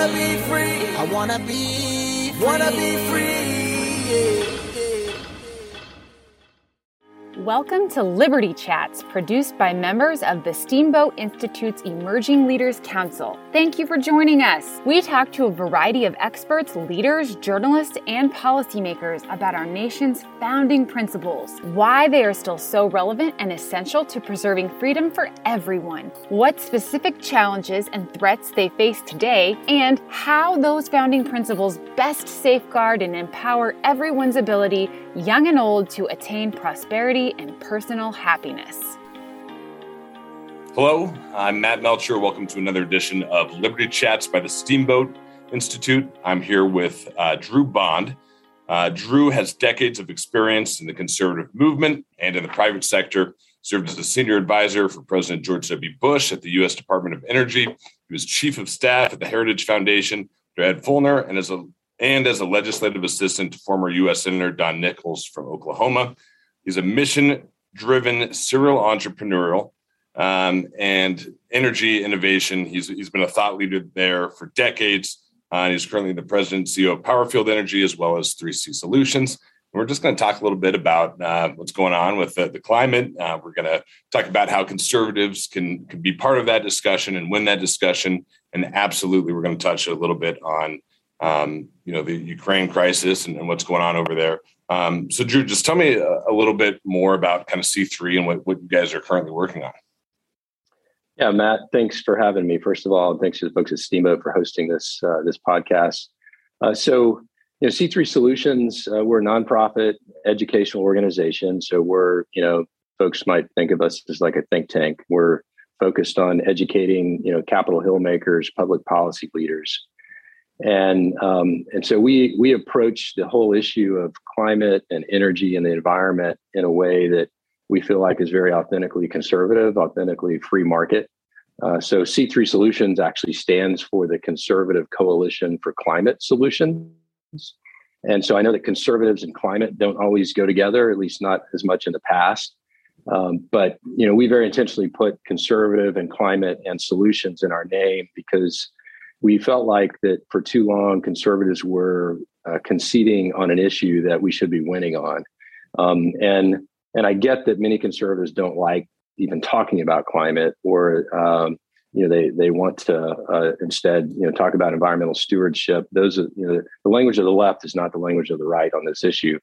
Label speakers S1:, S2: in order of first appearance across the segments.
S1: wanna be free. I wanna be. Free. Wanna be free. Yeah.
S2: Welcome to Liberty Chats, produced by members of the Steamboat Institute's Emerging Leaders Council. Thank you for joining us. We talk to a variety of experts, leaders, journalists, and policymakers about our nation's founding principles, why they are still so relevant and essential to preserving freedom for everyone, what specific challenges and threats they face today, and how those founding principles best safeguard and empower everyone's ability, young and old, to attain prosperity and personal happiness.
S3: Hello, I'm Matt Melcher. Welcome to another edition of Liberty Chats by the Steamboat Institute. I'm here with uh, Drew Bond. Uh, Drew has decades of experience in the conservative movement and in the private sector. Served as a senior advisor for President George W. Bush at the U.S. Department of Energy. He was chief of staff at the Heritage Foundation for Ed Feulner, and as a and as a legislative assistant to former U.S. Senator Don Nickles from Oklahoma. He's a mission driven serial entrepreneurial um, and energy innovation. He's, he's been a thought leader there for decades. Uh, and he's currently the president and CEO of Powerfield Energy as well as 3C Solutions. And we're just going to talk a little bit about uh, what's going on with the, the climate. Uh, we're going to talk about how conservatives can, can be part of that discussion and win that discussion. And absolutely, we're going to touch a little bit on um, you know the Ukraine crisis and, and, what's going on over there. Um, so, Drew, just tell me a, a, little bit more about kind of C3 and what, what you guys are currently working on.
S4: Yeah, Matt, thanks for having me. First of all, And thanks to the folks at Steamboat for hosting this uh, this podcast. Uh, so, you know, C3 Solutions, uh, we're a nonprofit educational organization. So, we're you know, folks might think of us as like a think tank. We're focused on educating you know Capitol Hill makers, public policy leaders and um, and so we we approach the whole issue of climate and energy and the environment in a way that we feel like is very authentically conservative, authentically free market. Uh, so C3 Solutions actually stands for the Conservative Coalition for Climate Solutions. And so I know that conservatives and climate don't always go together, at least not as much in the past. Um, but you know, we very intentionally put conservative and climate and solutions in our name because we felt like that for too long conservatives were uh, conceding on an issue that we should be winning on. Um, and and i get that many conservatives don't like even talking about climate or um, you know they they want to uh, instead you know talk about environmental stewardship. Those are you know the language of the left is not the language of the right on this issue.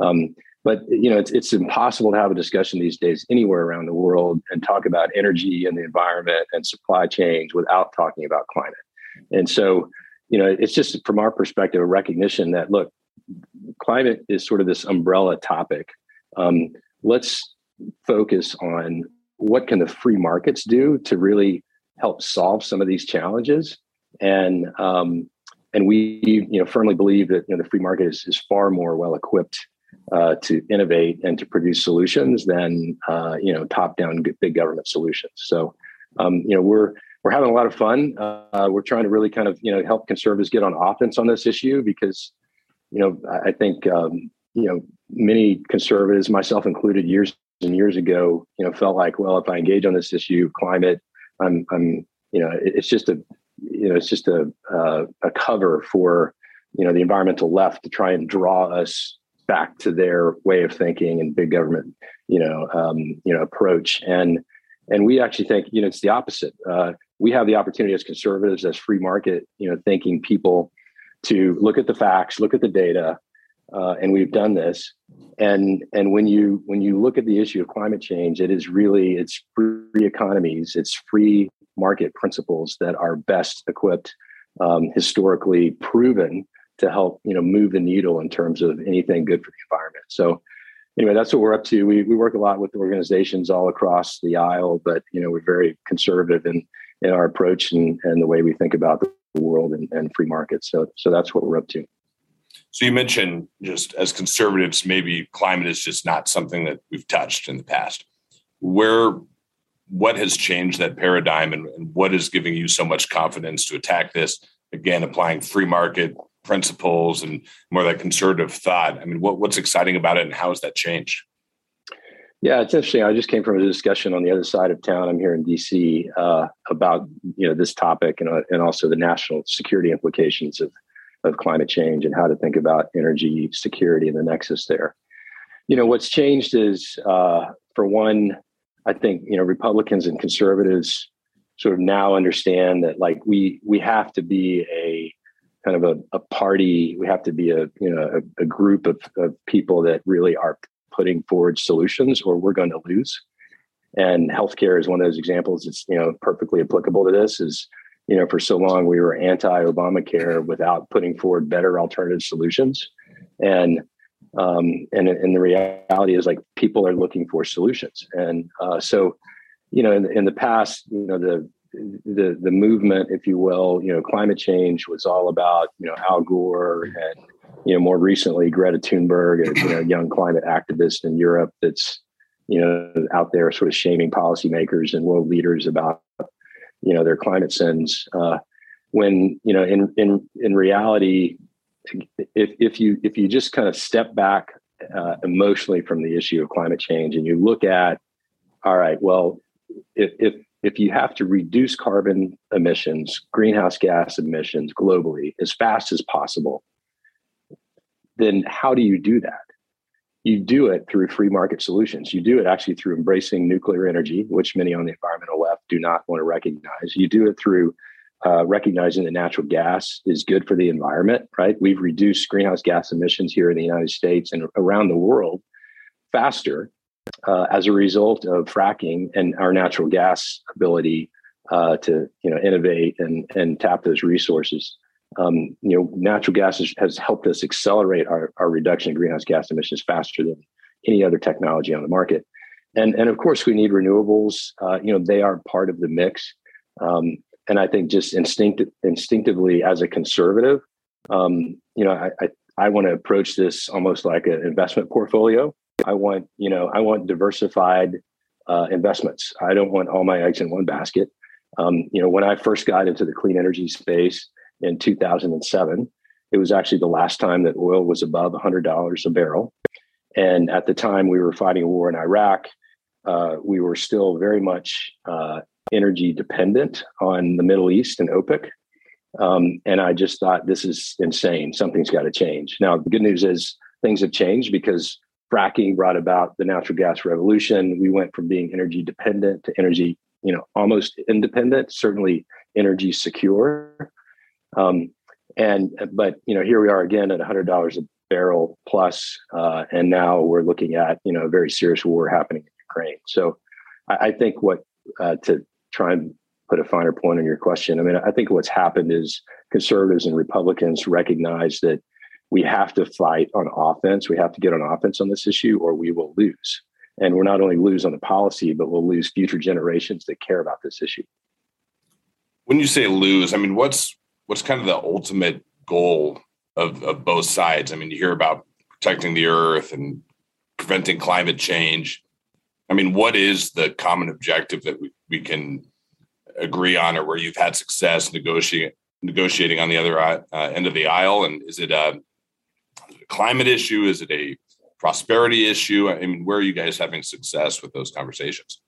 S4: Um, but you know it's, it's impossible to have a discussion these days anywhere around the world and talk about energy and the environment and supply chains without talking about climate and so, you know, it's just from our perspective, a recognition that look, climate is sort of this umbrella topic. Um, let's focus on what can the free markets do to really help solve some of these challenges. And um, and we you know firmly believe that you know the free market is, is far more well equipped uh, to innovate and to produce solutions than uh, you know top down big government solutions. So um, you know we're we're having a lot of fun. Uh, we're trying to really kind of you know help conservatives get on offense on this issue because you know I, think um, you know many conservatives, myself included, years and years ago, you know, felt like well if I engage on this issue climate, I'm I'm you know it, it's just a you know it's just a uh, a cover for you know the environmental left to try and draw us back to their way of thinking and big government you know um, you know approach and and we actually think you know it's the opposite uh, we have the opportunity as conservatives, as free market, you know, thinking people to look at the facts, look at the data, uh, and we've done this. And and when you when you look at the issue of climate change, it is really it's free economies, it's free market principles that are best equipped, um, historically proven to help you know move the needle in terms of anything good for the environment. So anyway, that's what we're up to. We we work a lot with organizations all across the aisle, but you know we're very conservative in in our approach and, and the way we think about the world and, and free markets. So, so that's what we're up to.
S3: So you mentioned just as conservatives, maybe climate is just not something that we've touched in the past. Where, what has changed that paradigm, and, and what is giving you so much confidence to attack this? Again, applying free market principles and more that conservative thought. I mean, what, what's exciting about it, and how has that changed?
S4: Yeah, it's interesting. I just came from a discussion on the other side of town. I'm here in DC uh, about you know this topic and uh, and also the national security implications of of climate change and how to think about energy security and the nexus there. You know, what's changed is uh, for one, I think you know Republicans and conservatives sort of now understand that like we we have to be a kind of a, a party. We have to be a you know a, a group of, of people that really are putting forward solutions or we're going to lose. And healthcare is one of those examples. It's you know perfectly applicable to this. Is you know for so long we were anti-Obamacare without putting forward better alternative solutions, and um, and and the reality is like people are looking for solutions. And uh, so you know in, in the past you know the the the movement, if you will, you know, climate change was all about you know Al Gore and you know, more recently, Greta Thunberg, a you know, young climate activist in Europe that's, you know, out there sort of shaming policymakers and world leaders about, you know, their climate sins. Uh, when, you know, in, in, in reality, if, if you, if you just kind of step back uh, emotionally from the issue of climate change and you look at, all right, well, if, if, if you have to reduce carbon emissions, greenhouse gas emissions globally as fast as possible, then how do you do that? You do it through free market solutions. You do it actually through embracing nuclear energy, which many on the environmental left do not want to recognize. You do it through uh, recognizing that natural gas is good for the environment, right? We've reduced greenhouse gas emissions here in the United States and around the world faster uh, as a result of fracking and our natural gas ability uh, to you know innovate and and tap those resources um, you know, natural gas has, has helped us accelerate our, our reduction in greenhouse gas emissions faster than any other technology on the market. And, and of course, we need renewables. Uh, you know, they are part of the mix. Um, and I think just instinctive, instinctively, as a conservative, um, you know, I, I, I want to approach this almost like an investment portfolio. I want, you know, I want diversified uh, investments. I don't want all my eggs in one basket. Um, you know, when I first got into the clean energy space, in 2007. It was actually the last time that oil was above $100 a barrel. And at the time we were fighting a war in Iraq, uh, we were still very much uh, energy dependent on the Middle East and OPEC. Um, and I just thought this is insane. Something's got to change. Now, the good news is things have changed because fracking brought about the natural gas revolution. We went from being energy dependent to energy, you know, almost independent, certainly energy secure. Um, and but you know here we are again at hundred dollars a barrel plus, uh, and now we're looking at you know a very serious war happening in Ukraine. So I, I think what uh, to try and put a finer point on your question. I mean, I think what's happened is conservatives and Republicans recognize that we have to fight on offense. We have to get on offense on this issue, or we will lose. And we're not only lose on the policy, but we'll lose future generations that care about this issue.
S3: When you say lose, I mean, what's what's kind of the ultimate goal of, of both sides? I mean, you hear about protecting the earth and preventing climate change. I mean, what is the common objective that we, we can agree on or where you've had success negotiating negotiating on the other uh, end of the aisle? And is it a, a climate issue? Is it a prosperity issue? I mean, where are you guys having success with those conversations?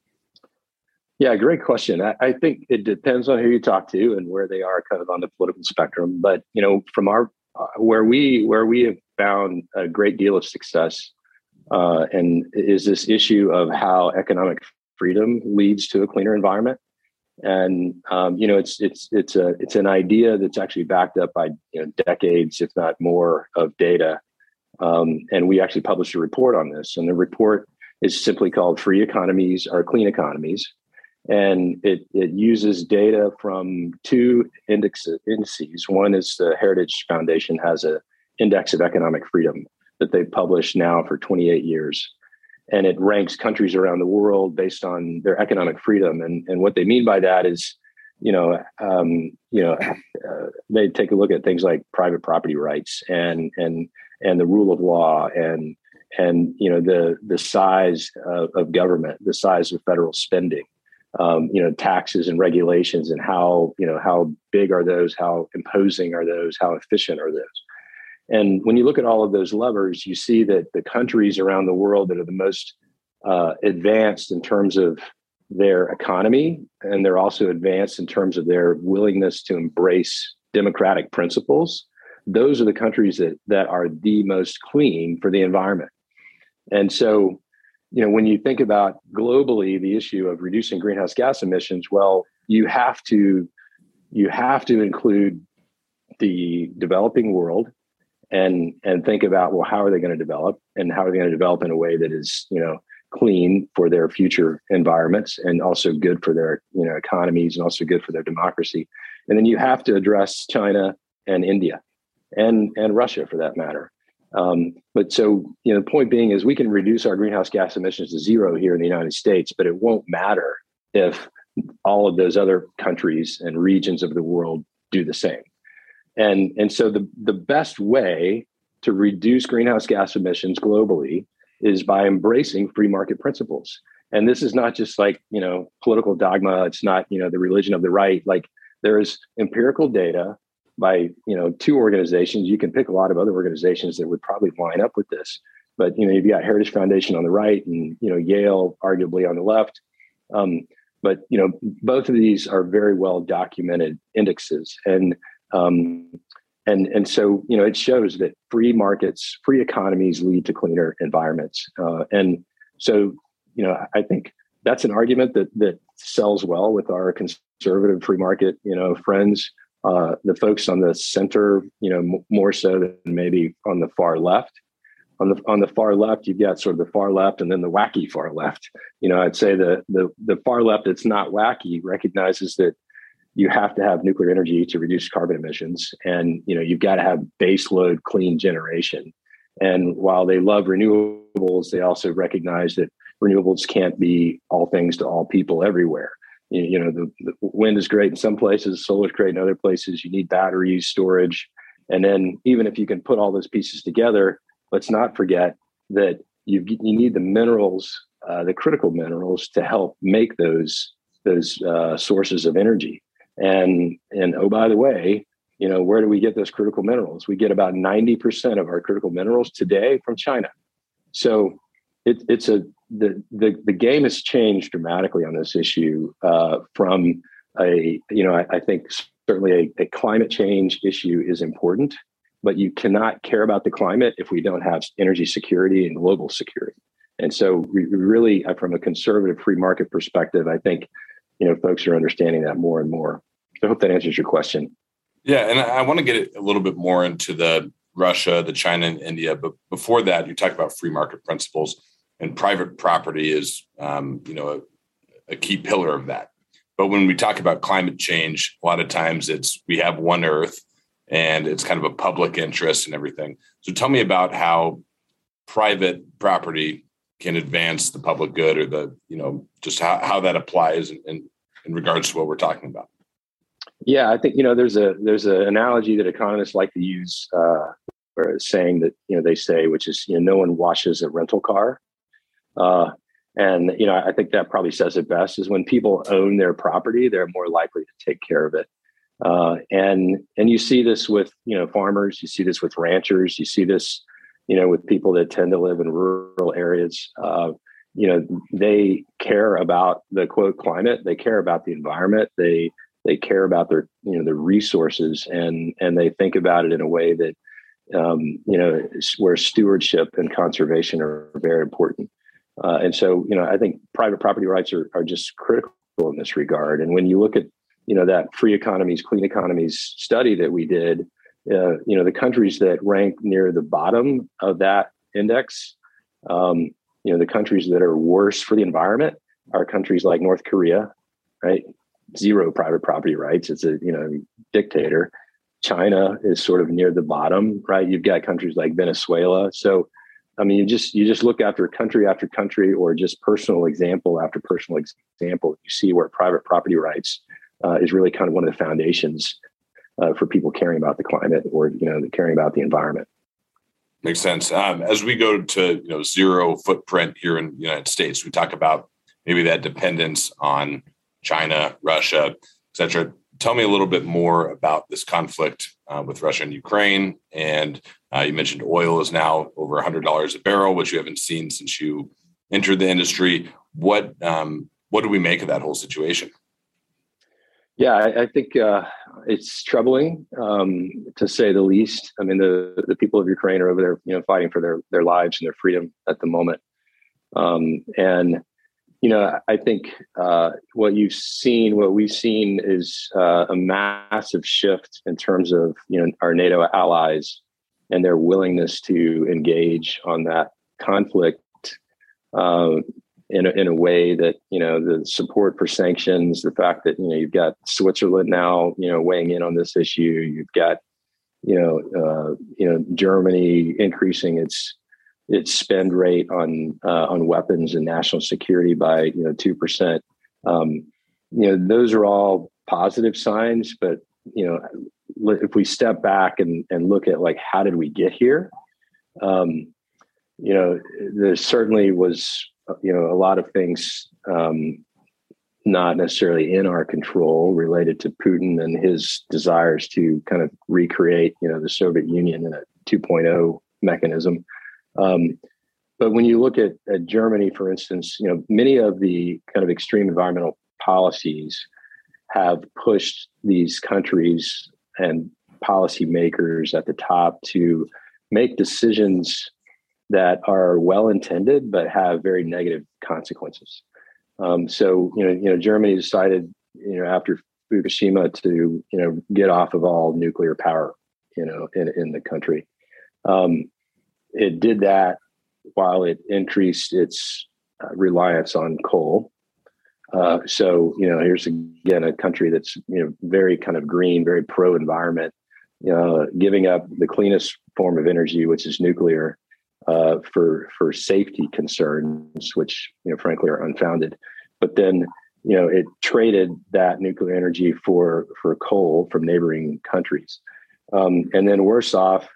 S4: Yeah, great question. I, I, think it depends on who you talk to and where they are kind of on the political spectrum. But you know, from our uh, where we where we have found a great deal of success, uh, and is this issue of how economic freedom leads to a cleaner environment. And um, you know, it's it's it's a it's an idea that's actually backed up by you know decades, if not more, of data. Um, and we actually published a report on this, and the report is simply called "Free Economies Are Clean Economies." And it, it uses data from two indices. One is the Heritage Foundation has a index of economic freedom that they've published now for 28 years. And it ranks countries around the world based on their economic freedom. And, and what they mean by that is, you know, um, you know, uh, they take a look at things like private property rights and and and the rule of law and and you know the the size of, of government, the size of federal spending, um, you know taxes and regulations and how you know how big are those how imposing are those how efficient are those and when you look at all of those levers you see that the countries around the world that are the most uh, advanced in terms of their economy, and they're also advanced in terms of their willingness to embrace democratic principles. Those are the countries that that are the most clean for the environment. And so, you know, when you think about globally the issue of reducing greenhouse gas emissions, well, you have to you have to include the developing world and and think about well how are they going to develop and how are they going to develop in a way that is you know clean for their future environments and also good for their you know economies and also good for their democracy. And then you have to address china and india and and russia for that matter um, but so you know the point being is we can reduce our greenhouse gas emissions to zero here in the united states but it won't matter if all of those other countries and regions of the world do the same. And and so the the best way to reduce greenhouse gas emissions globally is by embracing free market principles. And this is not just like you know political dogma. It's not you know the religion of the right. Like there is empirical data by you know two organizations you can pick a lot of other organizations that would probably line up with this but you know you've got heritage foundation on the right and you know yale arguably on the left um, but you know both of these are very well documented indexes and um, and and so you know it shows that free markets, free economies lead to cleaner environments. Uh, and so you know I think that's an argument that that sells well with our conservative free market you know friends. Uh, the folks on the center, you know, m- more so than maybe on the far left. On the on the far left, you've got sort of the far left, and then the wacky far left. You know, I'd say the the the far left that's not wacky recognizes that you have to have nuclear energy to reduce carbon emissions and you know you've got to have base load clean generation and while they love renewables they also recognize that renewables can't be all things to all people everywhere you, you know the, the, wind is great in some places solar is great in other places you need batteries storage and then even if you can put all those pieces together let's not forget that you, you need the minerals uh, the critical minerals to help make those those uh, sources of energy and and oh by the way, you know where do we get those critical minerals? We get about ninety percent of our critical minerals today from China. So it, it's a the, the the game has changed dramatically on this issue uh, from a you know I, I think certainly a, a, climate change issue is important, but you cannot care about the climate if we don't have energy security and global security. And so, we really, uh, from a conservative free market perspective, I think you know folks are understanding that more and more. So I hope that answers your question.
S3: Yeah, and I want to get a little bit more into the Russia, the China, and India. But before that, you talk about free market principles, and private property is, um, you know, a, a key pillar of that. But when we talk about climate change, a lot of times it's we have one Earth, and it's kind of a public interest and everything. So tell me about how private property can advance the public good, or the you know just how, how that applies in, in, in regards to what we're talking about.
S4: Yeah, I think you know there's a there's an analogy that economists like to use, uh, or saying that you know they say, which is you know no one washes a rental car, uh, and you know I think that probably says it best. Is when people own their property, they're more likely to take care of it, uh, and and you see this with you know farmers, you see this with ranchers, you see this you know with people that tend to live in rural areas. Uh, you know they care about the quote climate, they care about the environment, they they care about their you know the resources and and they think about it in a way that um, you know where stewardship and conservation are very important uh, and so you know i think private property rights are, are just critical in this regard and when you look at you know that free economies clean economies study that we did uh, you know the countries that rank near the bottom of that index um, you know the countries that are worse for the environment are countries like north korea right zero private property rights. It's a you know dictator. China is sort of near the bottom, right? You've got countries like Venezuela. So, I mean, you just you just look after country after country, or just personal example after personal example. You see where private property rights uh, is really kind of one of the foundations uh, for people caring about the climate or you know caring about the environment.
S3: Makes sense. Um, as we go to you know zero footprint here in the United States, we talk about maybe that dependence on China, Russia, etc. Tell me a little bit more about this conflict uh, with Russia and Ukraine. And uh, you mentioned oil is now over $100 a barrel, which you haven't seen since you entered the industry. What um, what do we make of that whole situation?
S4: Yeah, I, I think uh, it's troubling um, to say the least. I mean, the the people of Ukraine are over there, you know, fighting for their their lives and their freedom at the moment. Um, and you know, I think uh, what you've seen, what we've seen, is uh, a massive shift in terms of you know our NATO allies and their willingness to engage on that conflict uh, in a, in a way that you know the support for sanctions, the fact that you know you've got Switzerland now you know weighing in on this issue, you've got you know uh, you know Germany increasing its its spend rate on uh, on weapons and national security by you know two percent. Um, you know those are all positive signs, but you know if we step back and and look at like how did we get here, um, you know there certainly was you know a lot of things um, not necessarily in our control related to Putin and his desires to kind of recreate you know the Soviet Union in a 2.0 mechanism. Um, but when you look at, at Germany, for instance, you know many of the kind of extreme environmental policies have pushed these countries and policymakers at the top to make decisions that are well intended but have very negative consequences. Um, so you know, you know, Germany decided you know after Fukushima to you know get off of all nuclear power, you know, in in the country. Um, it did that while it increased its uh, reliance on coal. Uh, so you know, here's again a country that's you know very kind of green, very pro environment, you know, giving up the cleanest form of energy, which is nuclear, uh, for for safety concerns, which you know frankly are unfounded. But then you know it traded that nuclear energy for for coal from neighboring countries, um, and then worse off,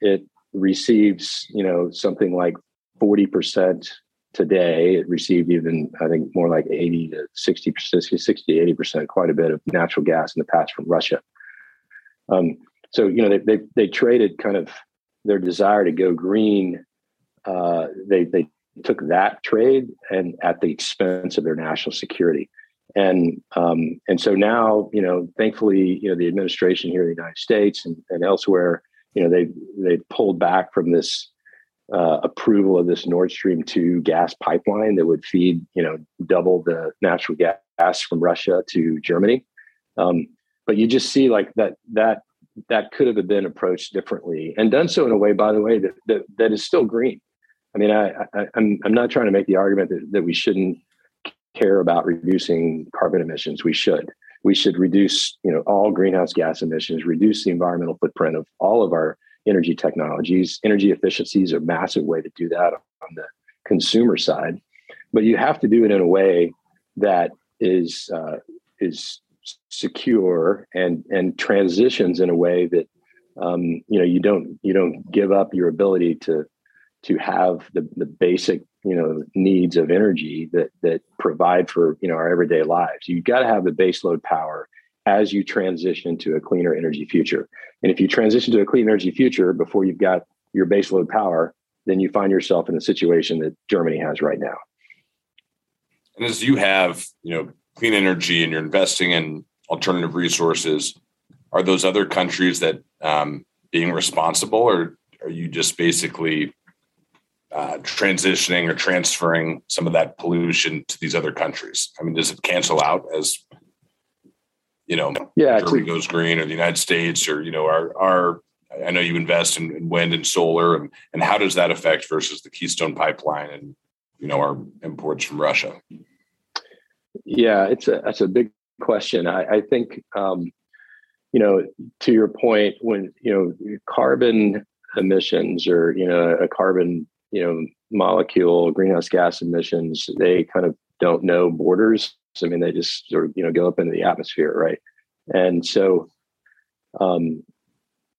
S4: it receives you know something like forty percent today. It received even I think more like eighty to 60 60 80 percent, quite a bit of natural gas in the past from Russia. Um, so you know they, they they traded kind of their desire to go green, uh, they they took that trade and at the expense of their national security. And um, and so now, you know, thankfully, you know, the administration here in the United States and, and elsewhere, you know, they they pulled back from this uh, approval of this Nord Stream two gas pipeline that would feed, you know, double the natural gas from Russia to Germany. Um, but you just see like that that that could have been approached differently and done so in a way, by the way, that that, that is still green. I mean, I, I, am I'm, I'm not trying to make the argument that, that we shouldn't care about reducing carbon emissions. We should. We should reduce, you know, all greenhouse gas emissions, reduce the environmental footprint of all of our energy technologies. Energy efficiency is a massive way to do that on the consumer side, but you have to do it in a way that is uh, is secure and and transitions in a way that um, you know you don't you don't give up your ability to to have the, the basic you know needs of energy that that provide for you know our everyday lives. You've got to have the baseload power as you transition to a cleaner energy future. And if you transition to a clean energy future before you've got your baseload power then you find yourself in the situation that germany has right now.
S3: And as you have you know clean energy and you're investing in alternative resources, are those other countries that um, being responsible, or are you just basically uh, transitioning or transferring some of that pollution to these other countries? I mean, does it cancel out as you know,
S4: yeah,
S3: Germany goes green, or the United States, or you know, our our I know you invest in, in wind and solar, and and how does that affect versus the Keystone Pipeline and you know our imports from Russia?
S4: Yeah, it's a that's a big question. I, I think, um, you know, to your point, when you know carbon emissions or you know a carbon you know molecule greenhouse gas emissions, they kind of don't know borders. I mean, they just sort of you know go up into the atmosphere, right? And so, um,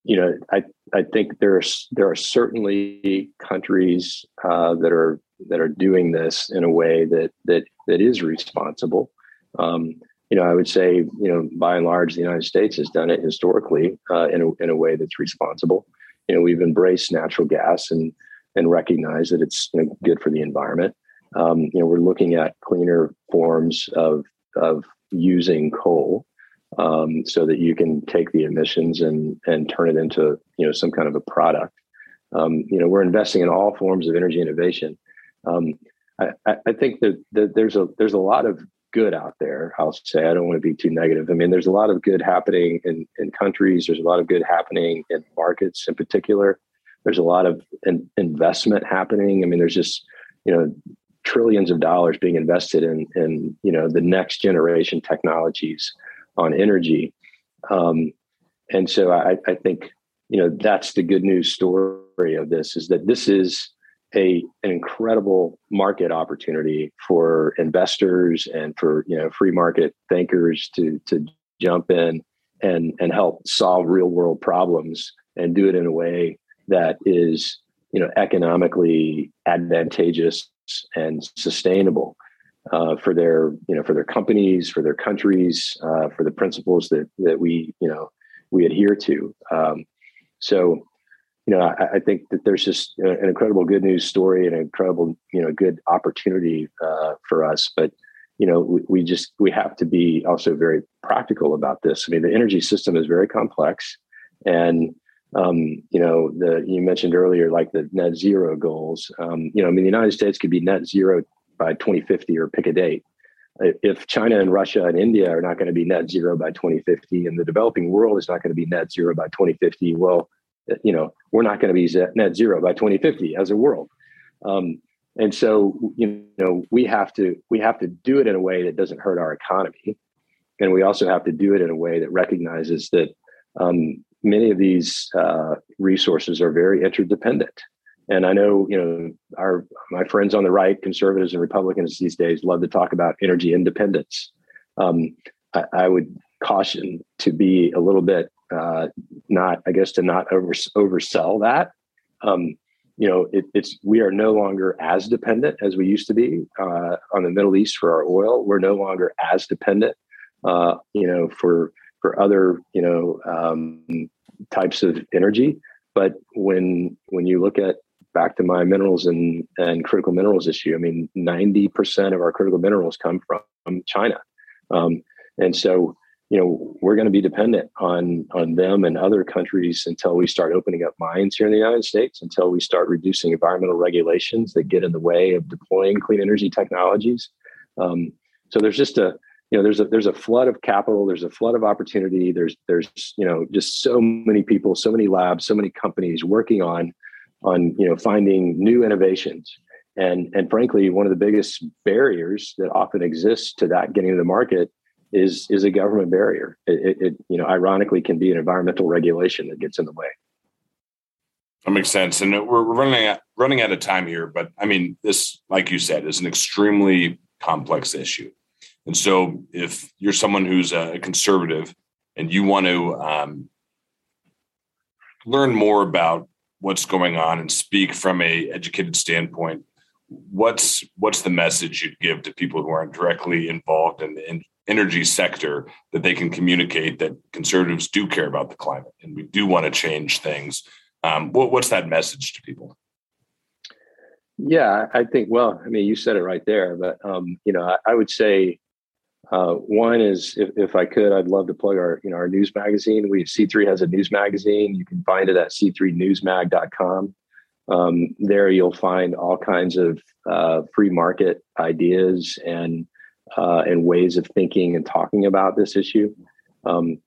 S4: you know, I I think there's there are certainly countries uh, that are that are doing this in a way that that that is responsible. Um, you know, I would say, you know, by and large, the United States has done it historically uh, in, a, in a way that's responsible. You know, we've embraced natural gas and and recognize that it's you know, good for the environment. um, you know, we're looking at cleaner forms of of using coal um, so that you can take the emissions and and turn it into you know some kind of a product. Um, you know, we're investing in all forms of energy innovation. Um, I, I, think that, that there's a there's a lot of good out there. I'll say I don't want to be too negative. I mean, there's a lot of good happening in in countries. There's a lot of good happening in markets, in particular. There's a lot of in, investment happening. I mean, there's just you know trillions of dollars being invested in in you know the next generation technologies on energy um, and so I, I think you know that's the good news story of this is that this is a an incredible market opportunity for investors and for you know free market thinkers to to jump in and and help solve real world problems and do it in a way that is you know economically advantageous and sustainable uh, for their you know for their companies for their countries uh, for the principles that that we you know we adhere to. Um, so you know I, I, think that there's just an incredible good news story and an incredible you know good opportunity uh, for us. But you know we, we just we have to be also very practical about this. I mean the energy system is very complex and um, you know, the you mentioned earlier, like the net zero goals. Um, you know, I mean, the United States could be net zero by 2050 or pick a date. If China and Russia and India are not going to be net zero by 2050, and the developing world is not going to be net zero by 2050, well, you know, we're not going to be net zero by 2050 as a world. Um, and so, you know, we have to we have to do it in a way that doesn't hurt our economy, and we also have to do it in a way that recognizes that um, many of these uh, resources are very interdependent. And I know, you know, our my friends on the right, conservatives and Republicans these days, love to talk about energy independence. Um, I, I, would caution to be a little bit uh, not, I guess, to not over oversell that. Um, you know, it, it's we are no longer as dependent as we used to be uh, on the Middle East for our oil. We're no longer as dependent, uh, you know, for for other you know um, types of energy. But when when you look at back to my minerals and and critical minerals issue, I mean, ninety percent of our critical minerals come from China, um, and so you know we're going to be dependent on on them and other countries until we start opening up mines here in the United States, until we start reducing environmental regulations that get in the way of deploying clean energy technologies. Um, so there's just a you know there's a there's a flood of capital there's a flood of opportunity there's there's you know just so many people so many labs so many companies working on on you know finding new innovations. And and frankly one of the biggest barriers that often exists to that getting to the market is is a government barrier. It, it, you know ironically can be an environmental regulation that gets in the way.
S3: That makes sense. And we're running out, running out of time here but i mean this like you said is an extremely complex issue and so, if you're someone who's a conservative and you want to um, learn more about what's going on and speak from a educated standpoint, what's what's the message you'd give to people who aren't directly involved in the energy sector that they can communicate that conservatives do care about the climate and we do want to change things? Um, what, what's that message to people?
S4: Yeah, I think. Well, I mean, you said it right there, but um, you know, I, I would say uh, one is, if, if, I could, I'd love to plug our, you know, our news magazine. We C3 has a news magazine. You can find it at c3newsmag.com. Um, there, you'll find all kinds of uh, free market ideas and uh, and ways of thinking and talking about this issue. Um,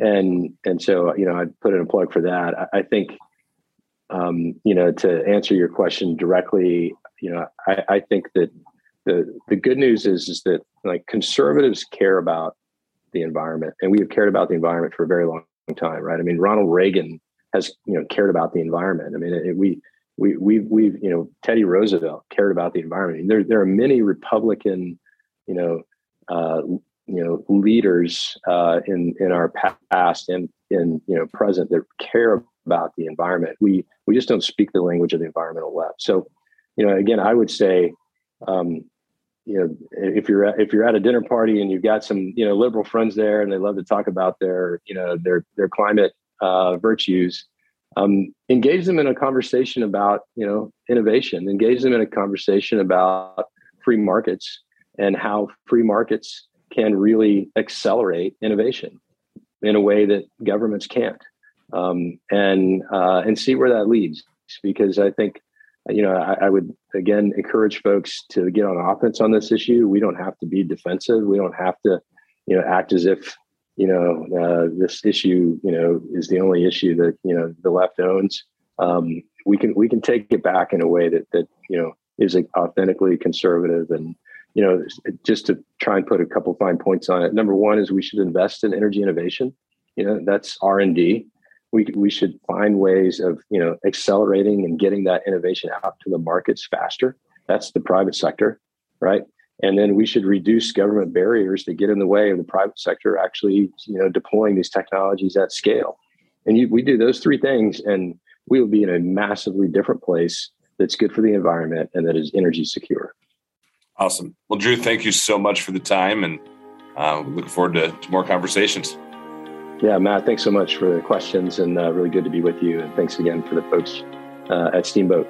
S4: and and so, you know, I'd put in a plug for that. I, I think, um, you know, to answer your question directly, you know, I, I think that the the good news is is that like conservatives care about the environment, and we have cared about the environment for a very long time, right? I mean, Ronald Reagan has you know cared about the environment. I mean, it, we we we we've you know Teddy Roosevelt cared about the environment. There there are many Republican, you know, uh, you know leaders uh, in in our past and in you know present that care about the environment. We we just don't speak the language of the environmental left. So, you know, again, I would say um, you know, if you're at, if you're at a dinner party and you've got some you know liberal friends there and they love to talk about their you know their their climate uh, virtues, um, engage them in a conversation about you know innovation. Engage them in a conversation about free markets and how free markets can really accelerate innovation in a way that governments can't, um, and uh, and see where that leads. Because I think, you know, I, I, would again encourage folks to get on offense on this issue. We don't have to be defensive. We don't have to, you know, act as if you know uh, this issue, you know, is the only issue that you know the left owns. Um, we can we can take it back in a way that that you know is authentically conservative and you know just to try and put a couple fine points on it number one is we should invest in energy innovation you know that's r&d we, we should find ways of you know accelerating and getting that innovation out to the markets faster that's the private sector right and then we should reduce government barriers that get in the way of the private sector actually you know deploying these technologies at scale and you, we do those three things and we will be in a massively different place that's good for the environment and that is energy secure.
S3: Awesome. Well, Drew, thank you so much for the time and uh, look forward to, to, more conversations.
S4: Yeah, Matt, thanks so much for the questions and uh, really good to be with you. And thanks again for the folks uh, at Steamboat.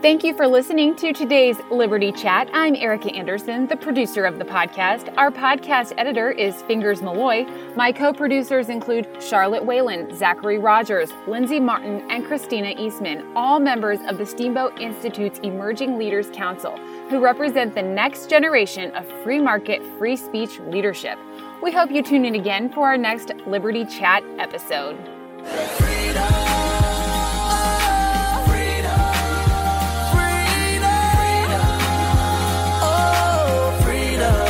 S2: Thank you for listening to today's Liberty Chat. I'm Erica Anderson, the producer of the podcast. Our podcast editor is Fingers Malloy. My co producers include Charlotte Whalen, Zachary Rogers, Lindsay Martin, and Christina Eastman, all members of the Steamboat Institute's Emerging Leaders Council, who represent the next generation of free market, free speech leadership. We hope you tune in again for our next Liberty Chat episode. Freedom. Freedom. Oh, freedom.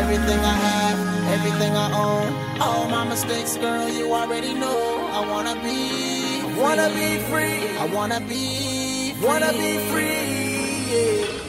S1: Everything I have, everything I own. All my mistakes, girl, you already know. I wanna be, I wanna be free. I wanna be, wanna be free.